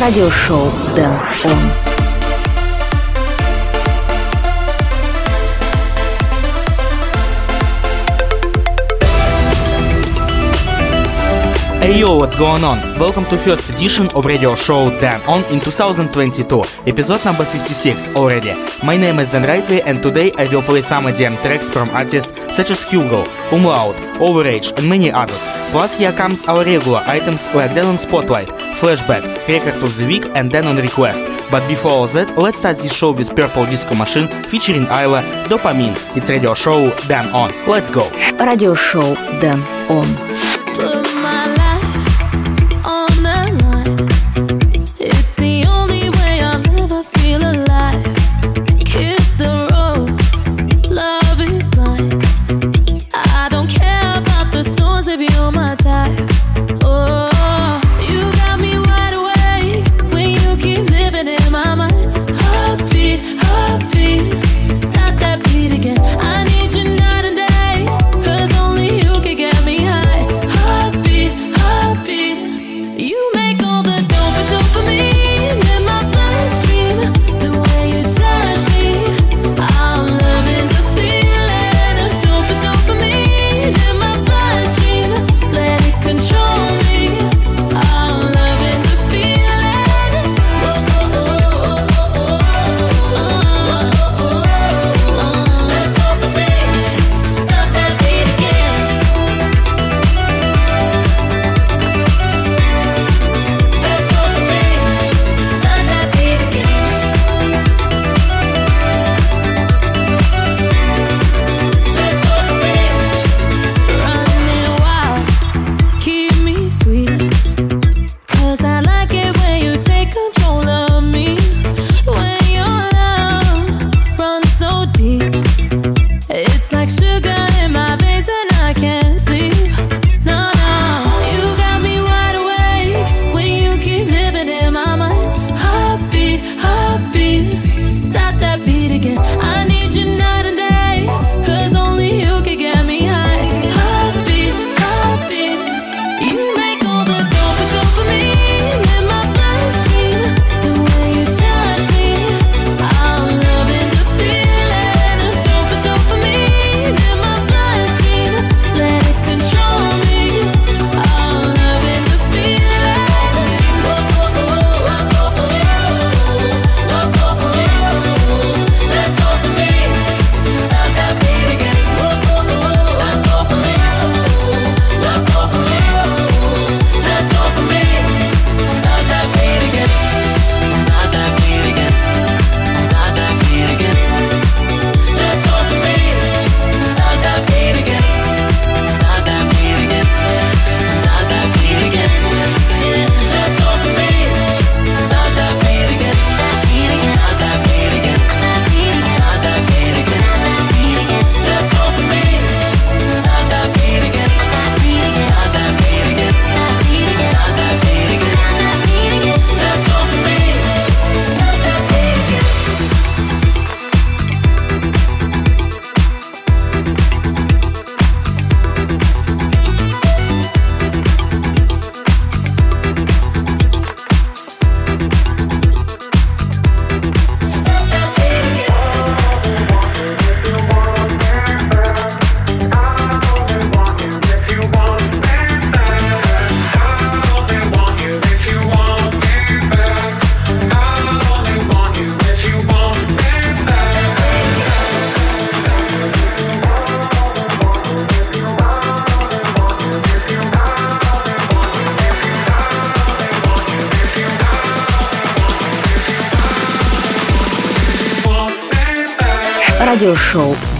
радиошоу Дэн Он. Hey yo, what's going on? Welcome to first edition of radio show Dan On in 2022, episode number 56 already. My name is Dan Rightway and today I will play some EDM tracks from artists such as Hugo, Umlaut, Overage and many others. Plus here comes our regular items like Dan on Spotlight, Flashback, Record of the Week and Dan on Request. But before all that, let's start this show with Purple Disco Machine featuring Eyelar, Dopamine. It's radio show Dan On. Let's go! Radio show Dan On.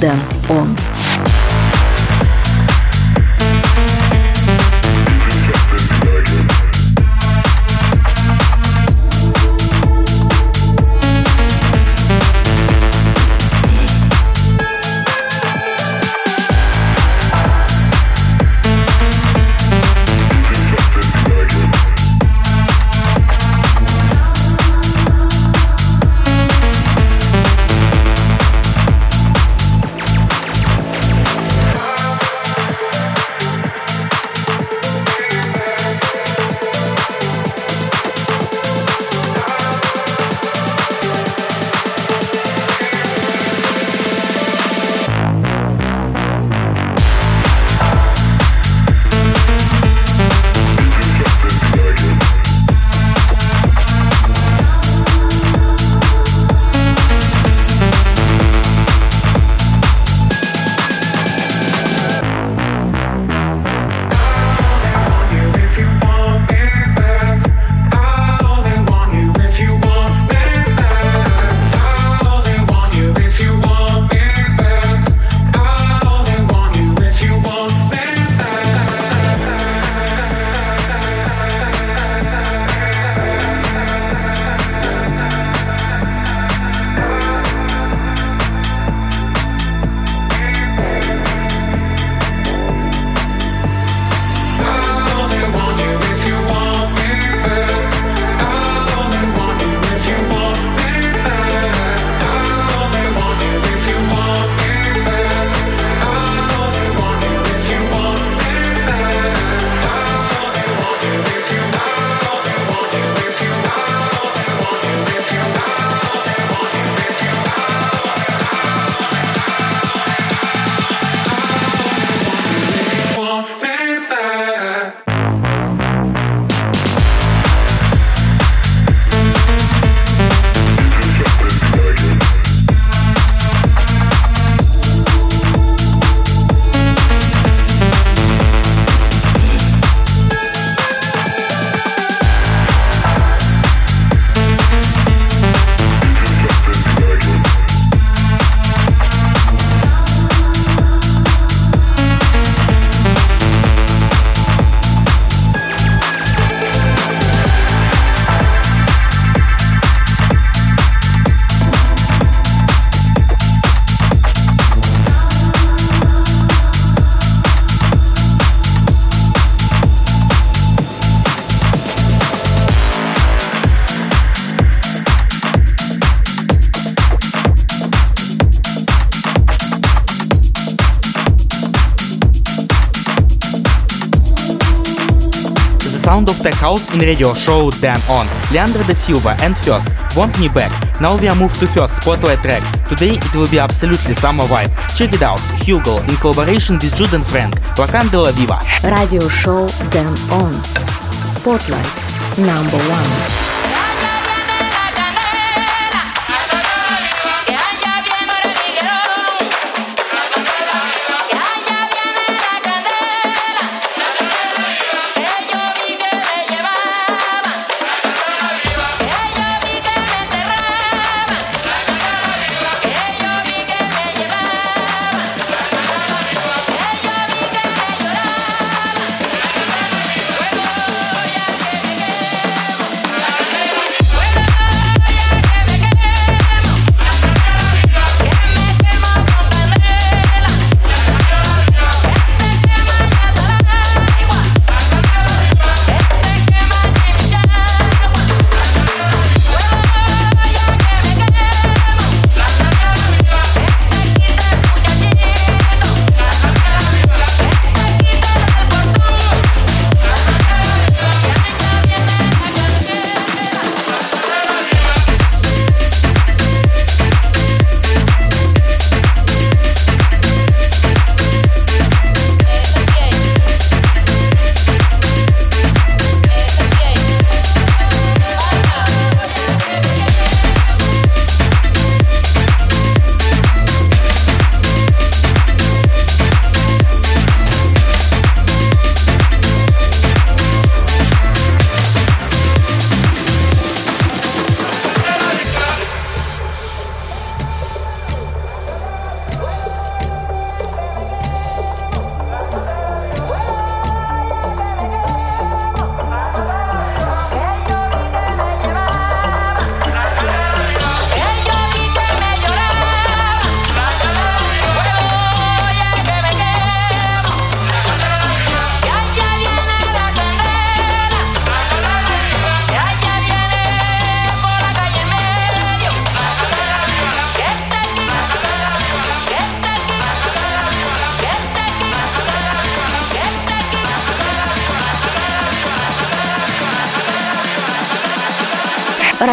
Them. Of tech house in radio show Dan On. Leandro da Silva and First, Want Me Back. Now we are moved to First spotlight track. Today it will be absolutely summer vibe. Check it out, Hugo in collaboration with Jude and Frank, Lacan de la Viva. Radio show Dan On. Spotlight number one.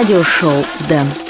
Радиошоу Дэн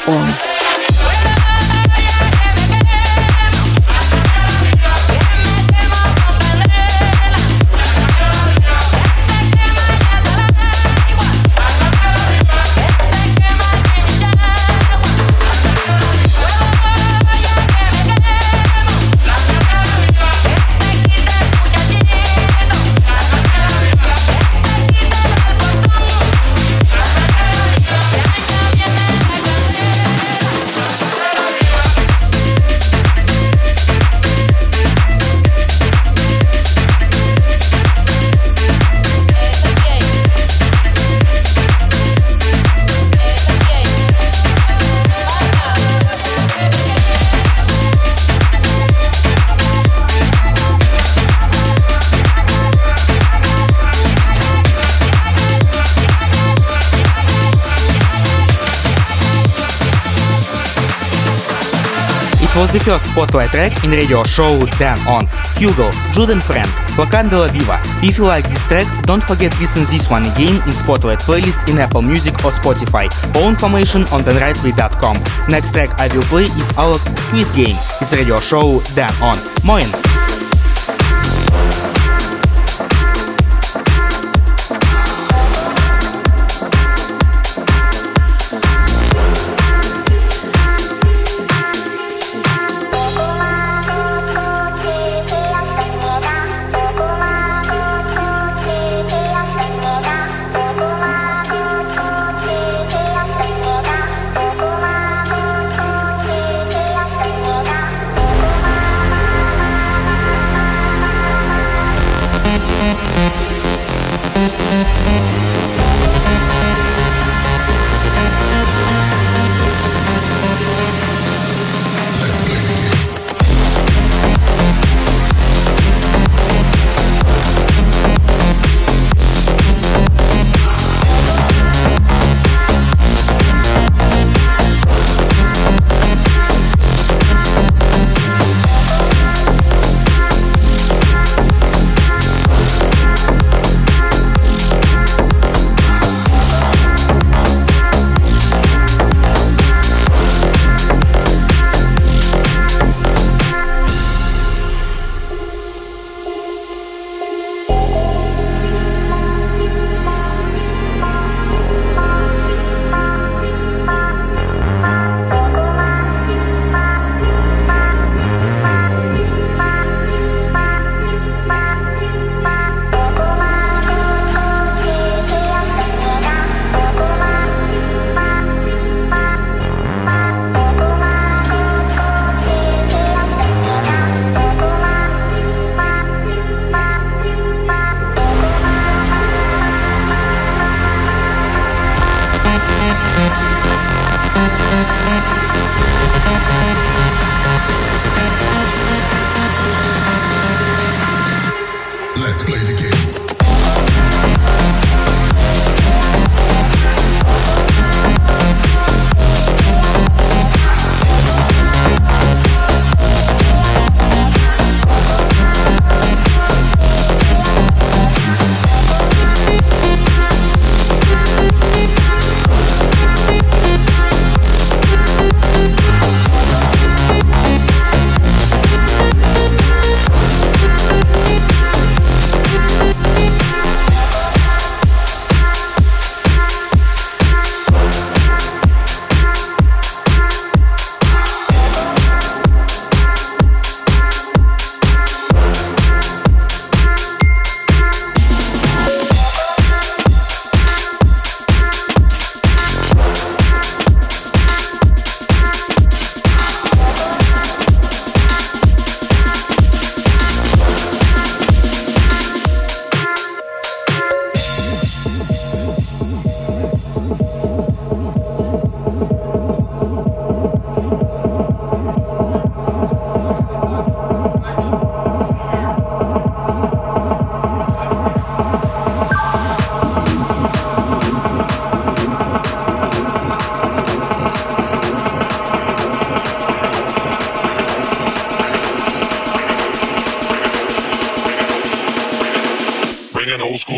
was the first spotlight track in radio show Dan on Hugo, Jude Frank, Lacan de la Viva. If you like this track, don't forget listen this one again in Spotlight playlist in Apple Music or Spotify. All information on danrightway.com. Next track I will play is Alok Squid Game. It's radio show Dan on. Moin!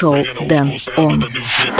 Радиошоу Bringing Дэн old school sound Он.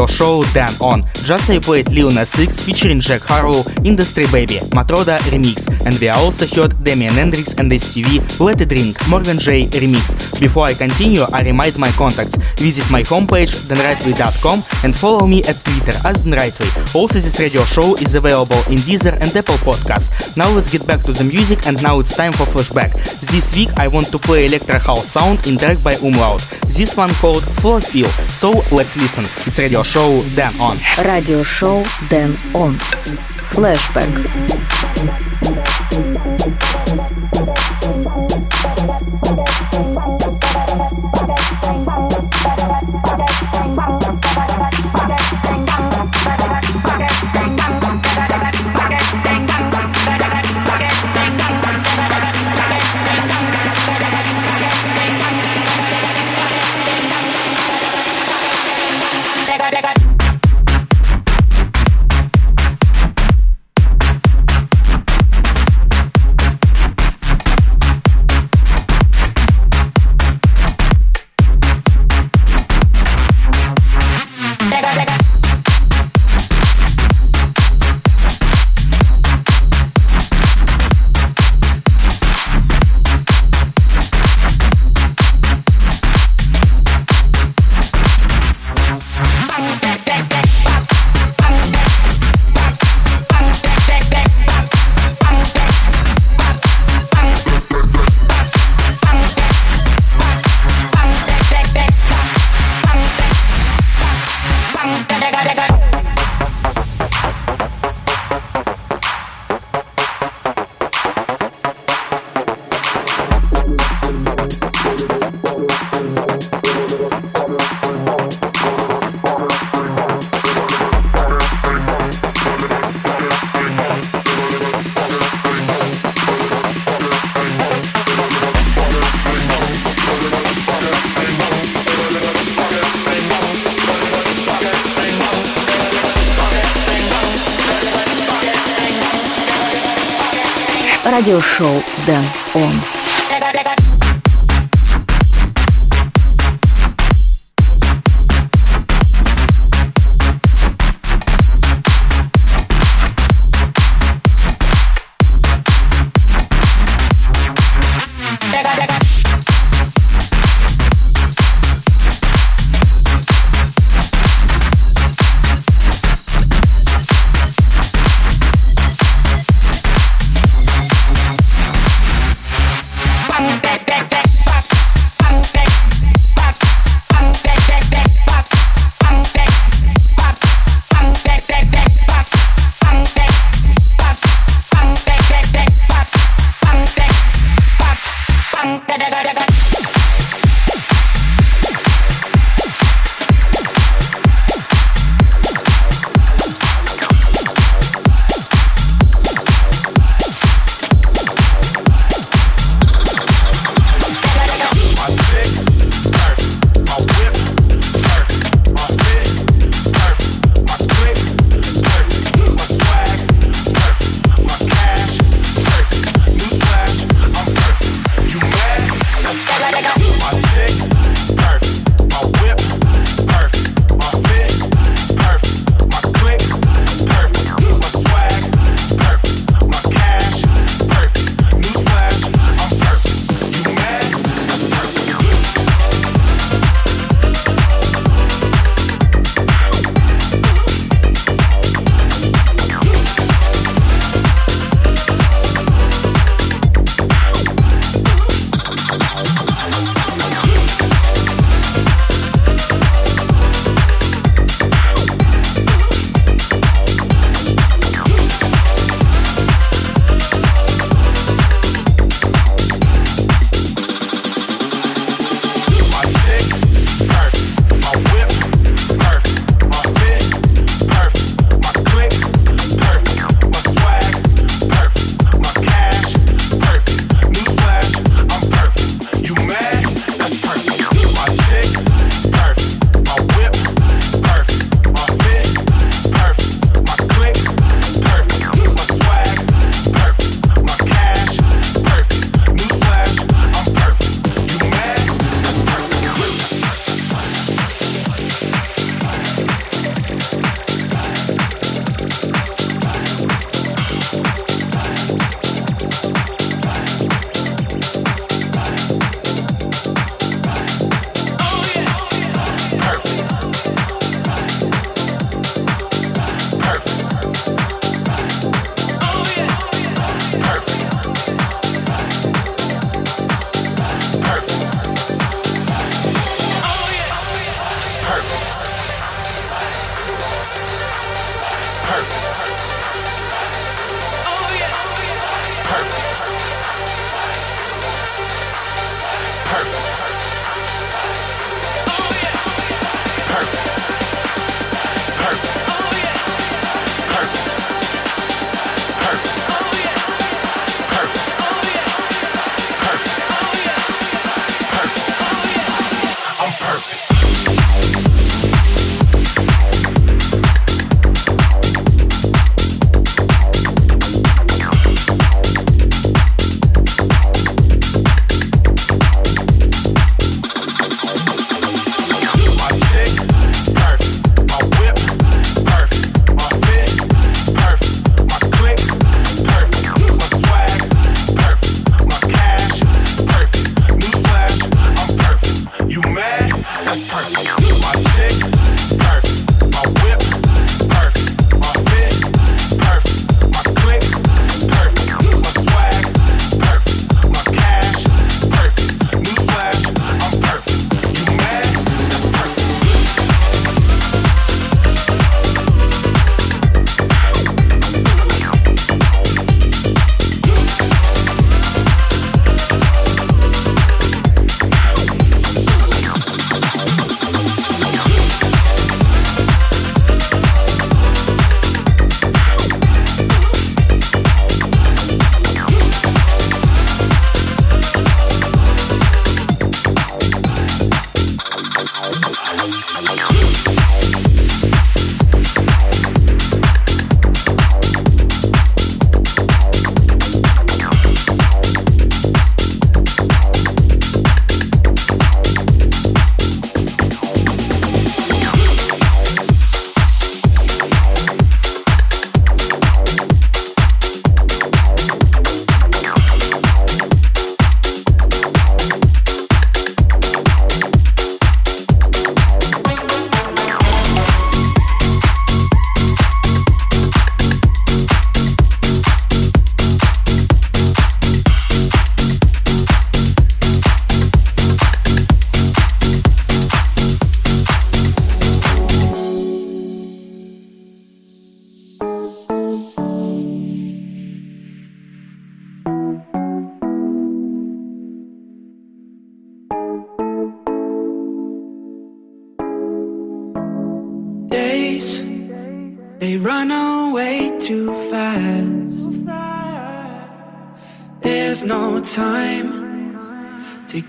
Radio show Dan On. Just I played Lil Nas X featuring Jack Harlow, Industry Baby, Matroda Remix, and we also heard Damian Hendrix and STV Let It Drink, Morgan J Remix. Before I continue, I remind my contacts. Visit my homepage danrightway.com and follow me at Twitter as denrightway. Also, this radio show is available in Deezer and Apple Podcasts. Now let's get back to the music and now it's time for flashback. This week I want to play electro house sound in track by Umlaut. This one called Floor Feel. So let's listen. It's radio show Dan On. Radio show Dan On. Flashback.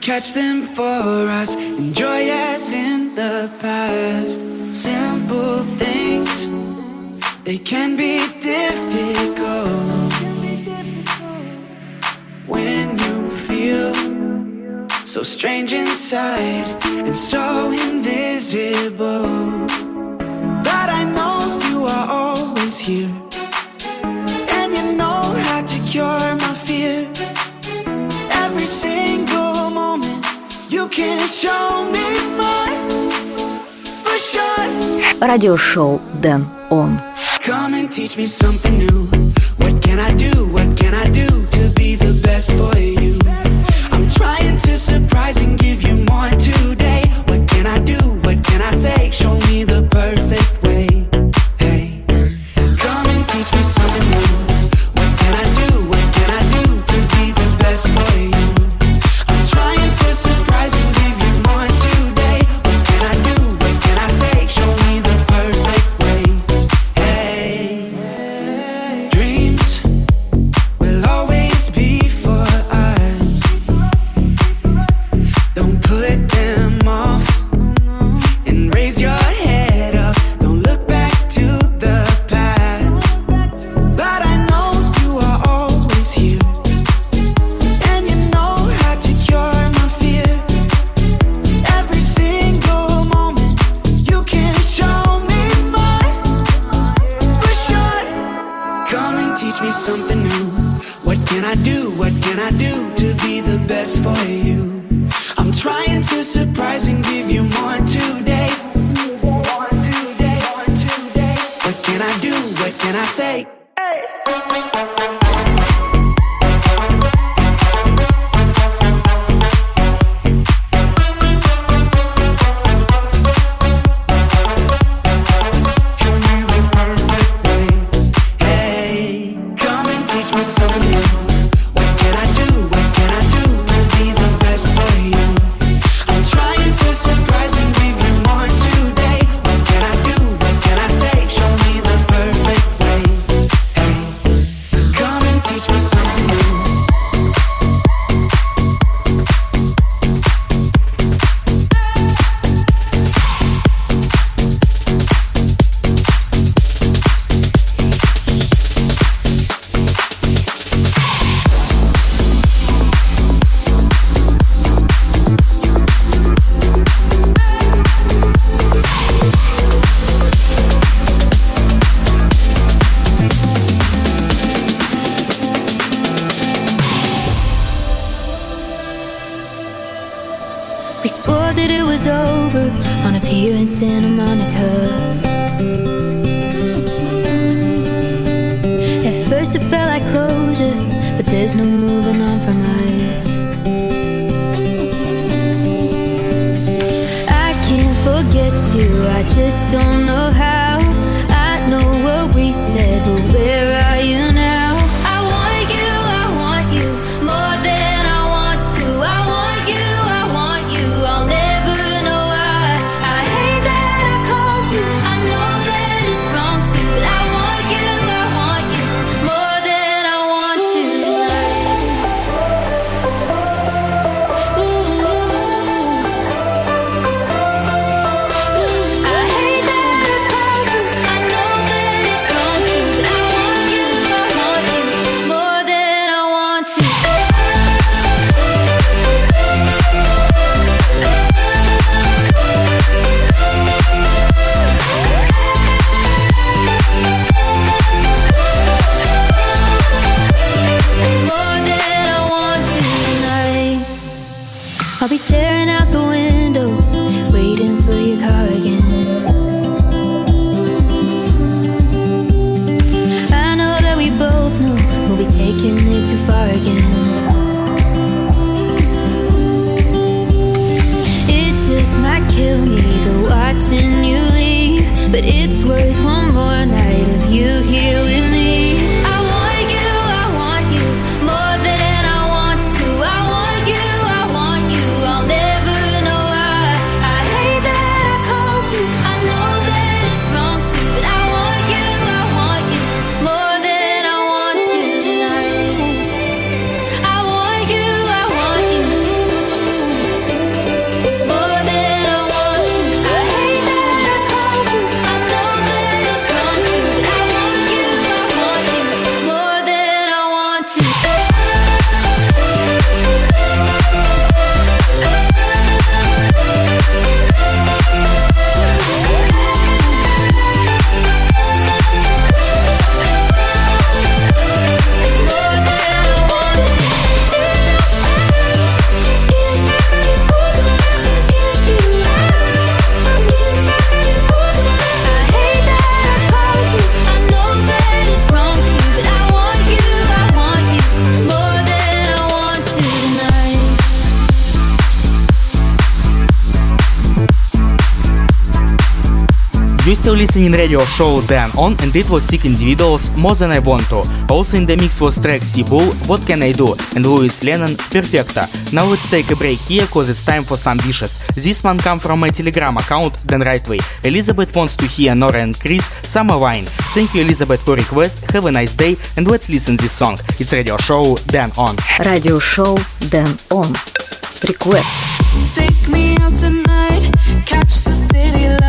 Catch them for us, enjoy as in the past. Simple things, they can be difficult. When you feel so strange inside and so invisible. But I know you are always here Радиошоу Дэн Он. Come and teach me something new. What can I do? What can I do to be the best for you? I'm trying to surprise and give you more today. What can I do? What can I say? Show me the perfect. here in Santa Monica. At first it felt like closure, but there's no moving on from us. I can't forget you, I just don't. listening radio show Dan On and it was Sick Individuals More Than I Want To. Also in the mix was track Seabull, What Can I Do and Louis Lennon Perfecta. Now let's take a break here cause it's time for some wishes. This one come from my telegram account danrightway. Elizabeth wants to hear Nora and Chris Summer Wine. Thank you Elizabeth for request, have a nice day and let's listen this song. It's radio show Dan On. Radio show Dan On. Request. Take me out tonight, catch the city light.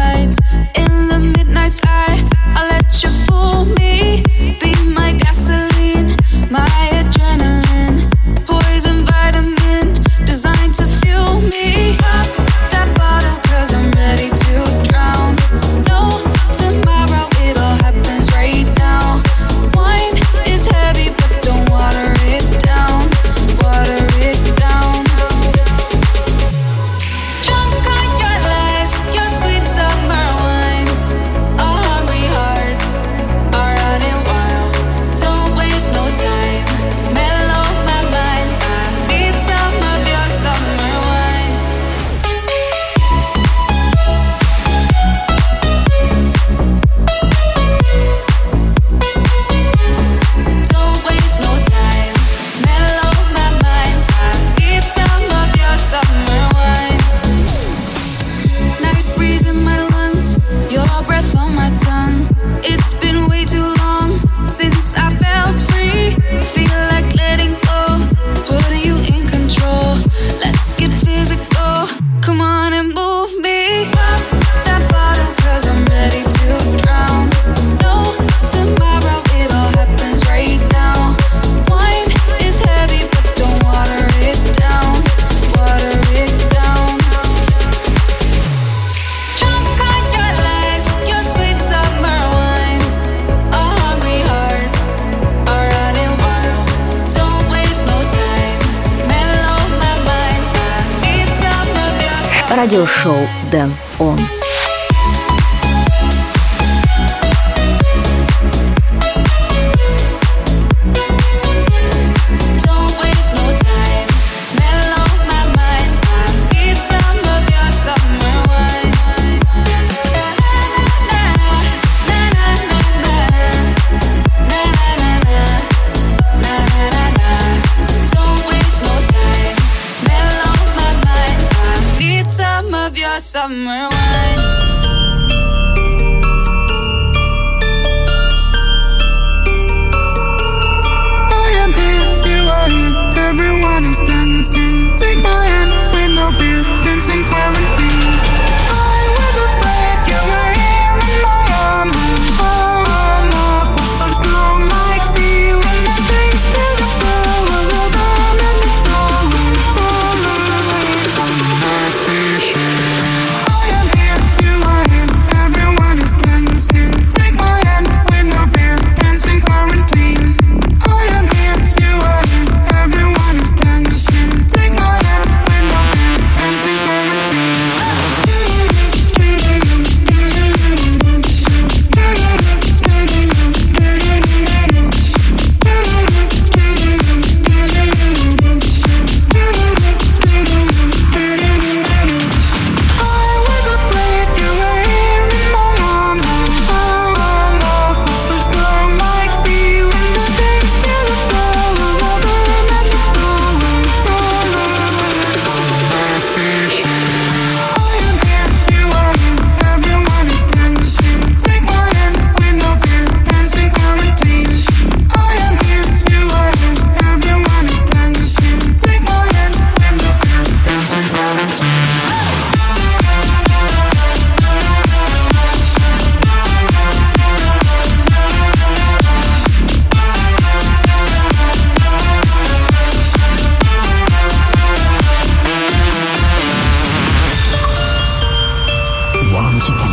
of your summer wine. Everyone is dancing. Take my hand with no fear. Música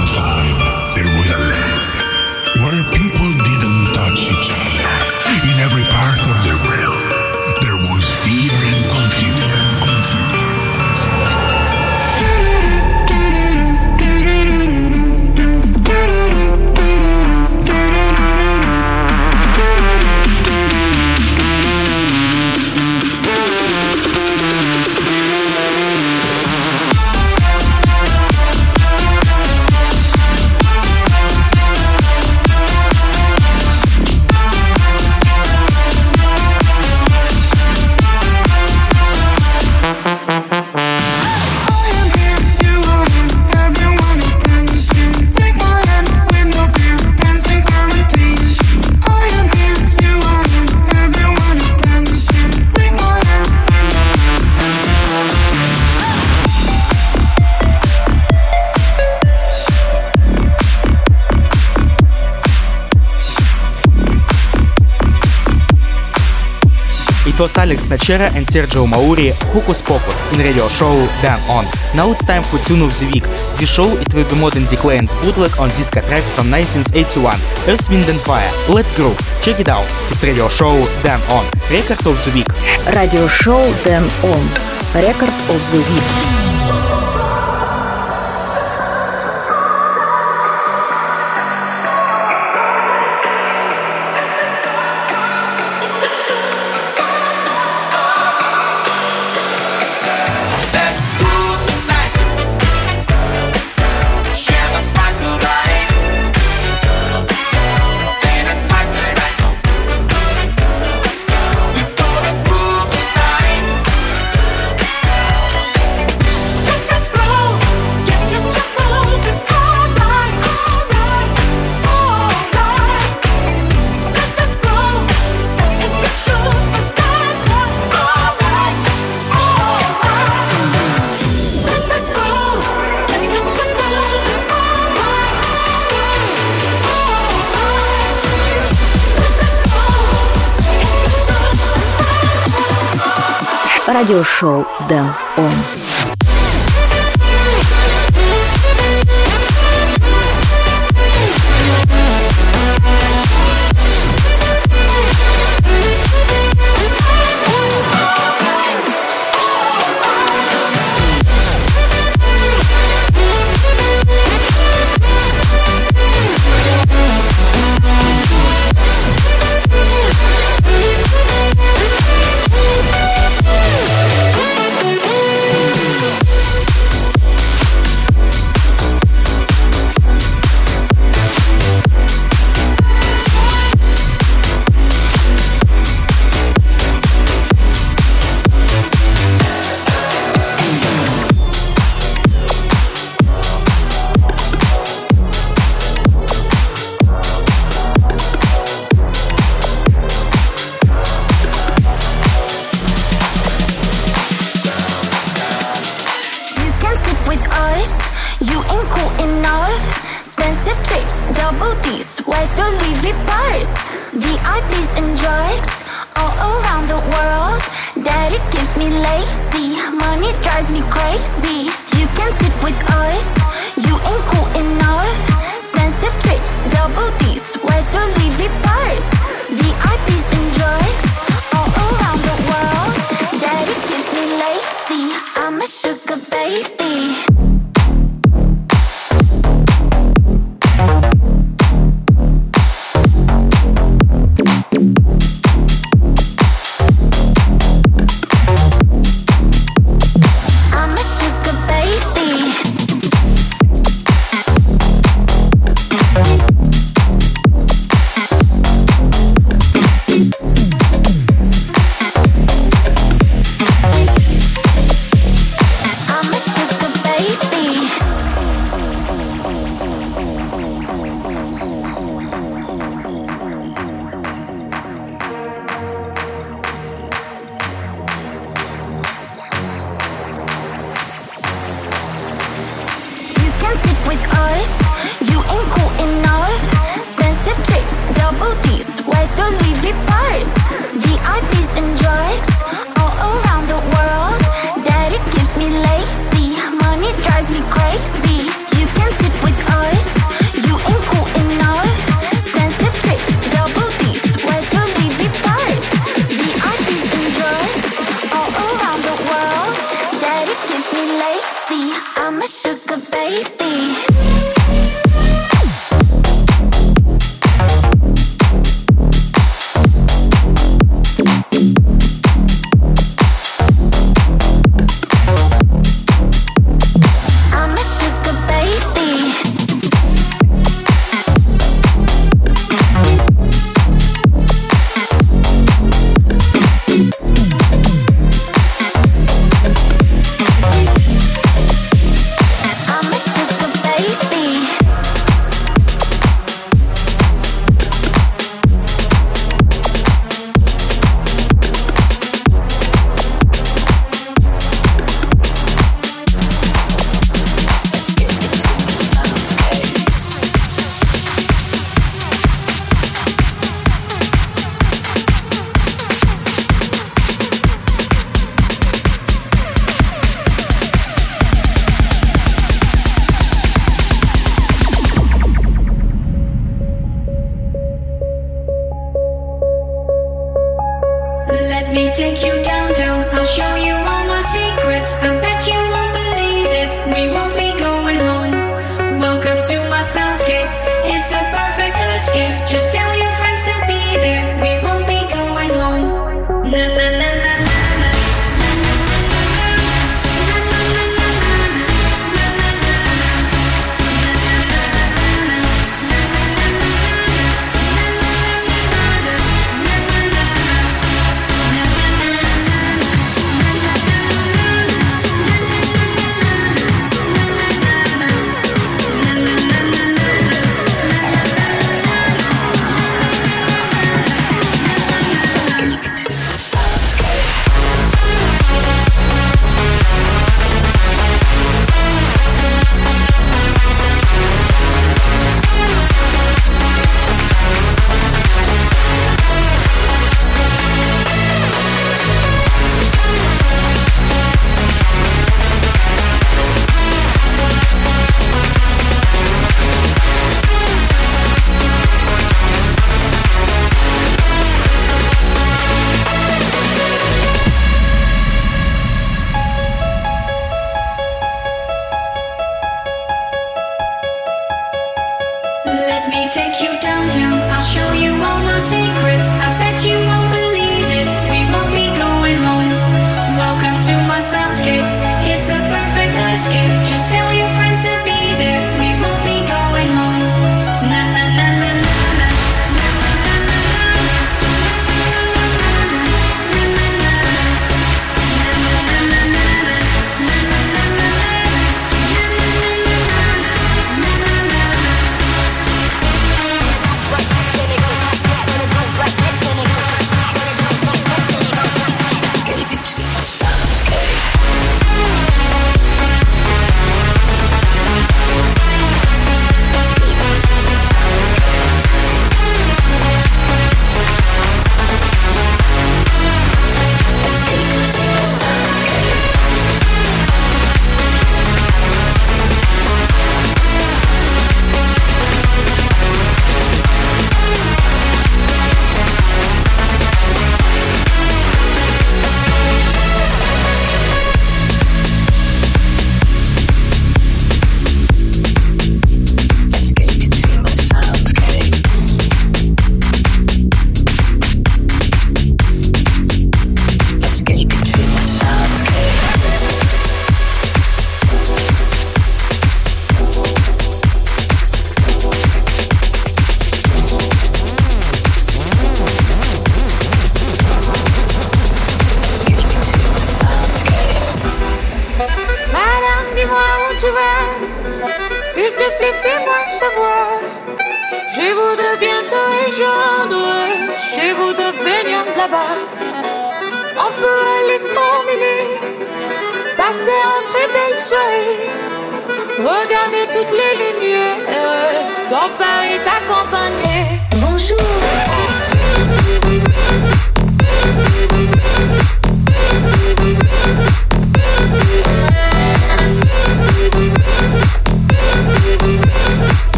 Nachera and Sergio Mauri Hocus Pocus in radio show Dan On. Now it's time for Tune of the Week. This show it will be modern Declan's bootleg on disco track from 1981, Earth, Wind and Fire. Let's go. Check it out. It's radio show Dan On. Record of the Week. Radio show Dan On. Record of the Week. Радиошоу Дэн Он. but it gives me lazy. Money drives me crazy. You can sit with us, you ain't cool enough. Expensive trips, double D's, where's your Levy purse? VIPs and drugs all around the world. Daddy gives me lazy. I'm a sugar baby.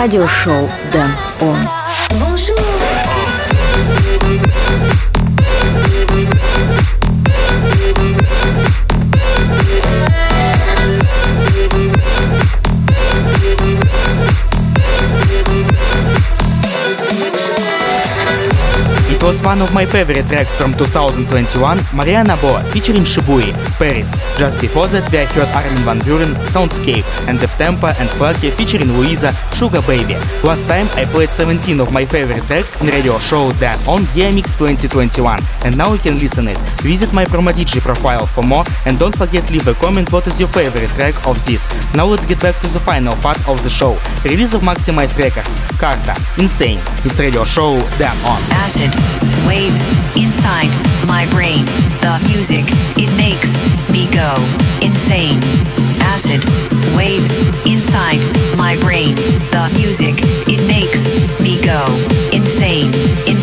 радиошоу Дэн Он. It was one of my favorite tracks from 2021, Mariana Boa featuring Shibui, Paris. Just before that, we heard Armin van Buuren, Soundscape, and the Tempa and Flaky featuring Louisa, Sugar Baby. Last time I played 17 of my favorite tracks in radio show Dan on DMX 2021, and now you can listen it. Visit my Promo DJ profile for more, and don't forget leave a comment what is your favorite track of this. Now let's get back to the final part of the show. Release of Maxximize Records, Carta, Insane. It's radio show Dan on. Acid waves inside my brain. The music, it makes me go insane. Acid waves inside my brain. The music, it makes me go insane, insane,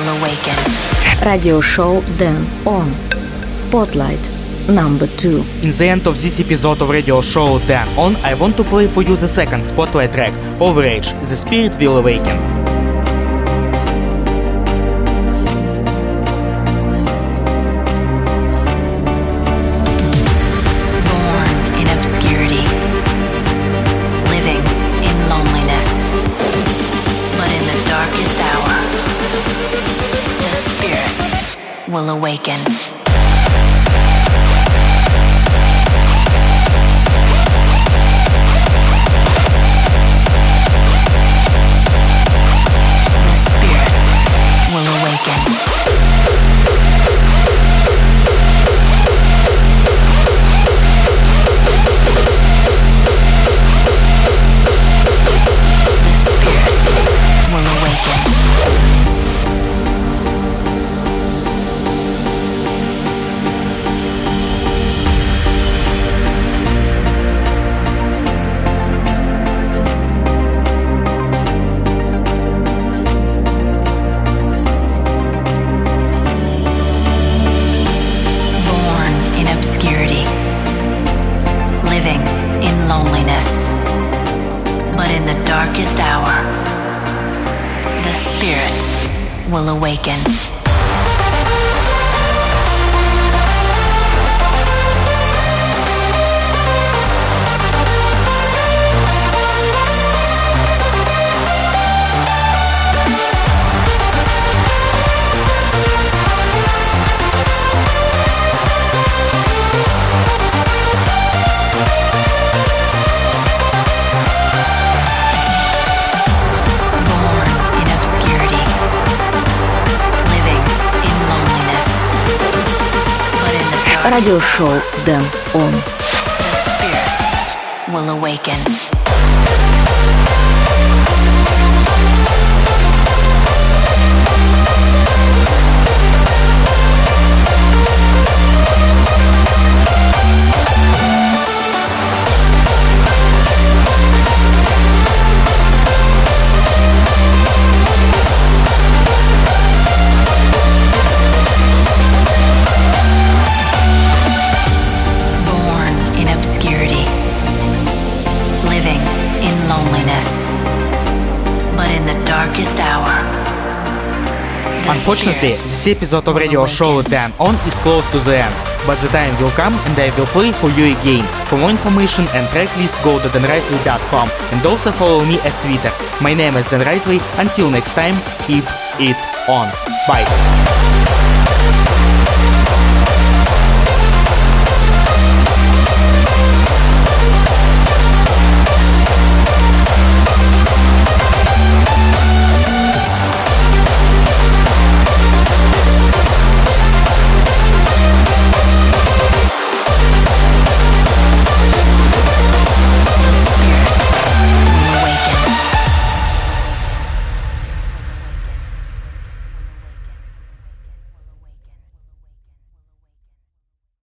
spirit will awaken. Радиошоу Дэн Он. Spotlight. Number two. In the end of this episode of radio show Dan On, I want to play for you the second spotlight track, Overage, The Spirit Will Awaken. Awaken. радиошоу Дэн Он. The spirit will awaken. Unfortunately, this episode of radio show. Dan On is close to the end. But the time will come and I will play for you again. For more information and track list go to danrightway.com and also follow me at Twitter. My name is Dan Rightway. Until next time, keep it on. Bye.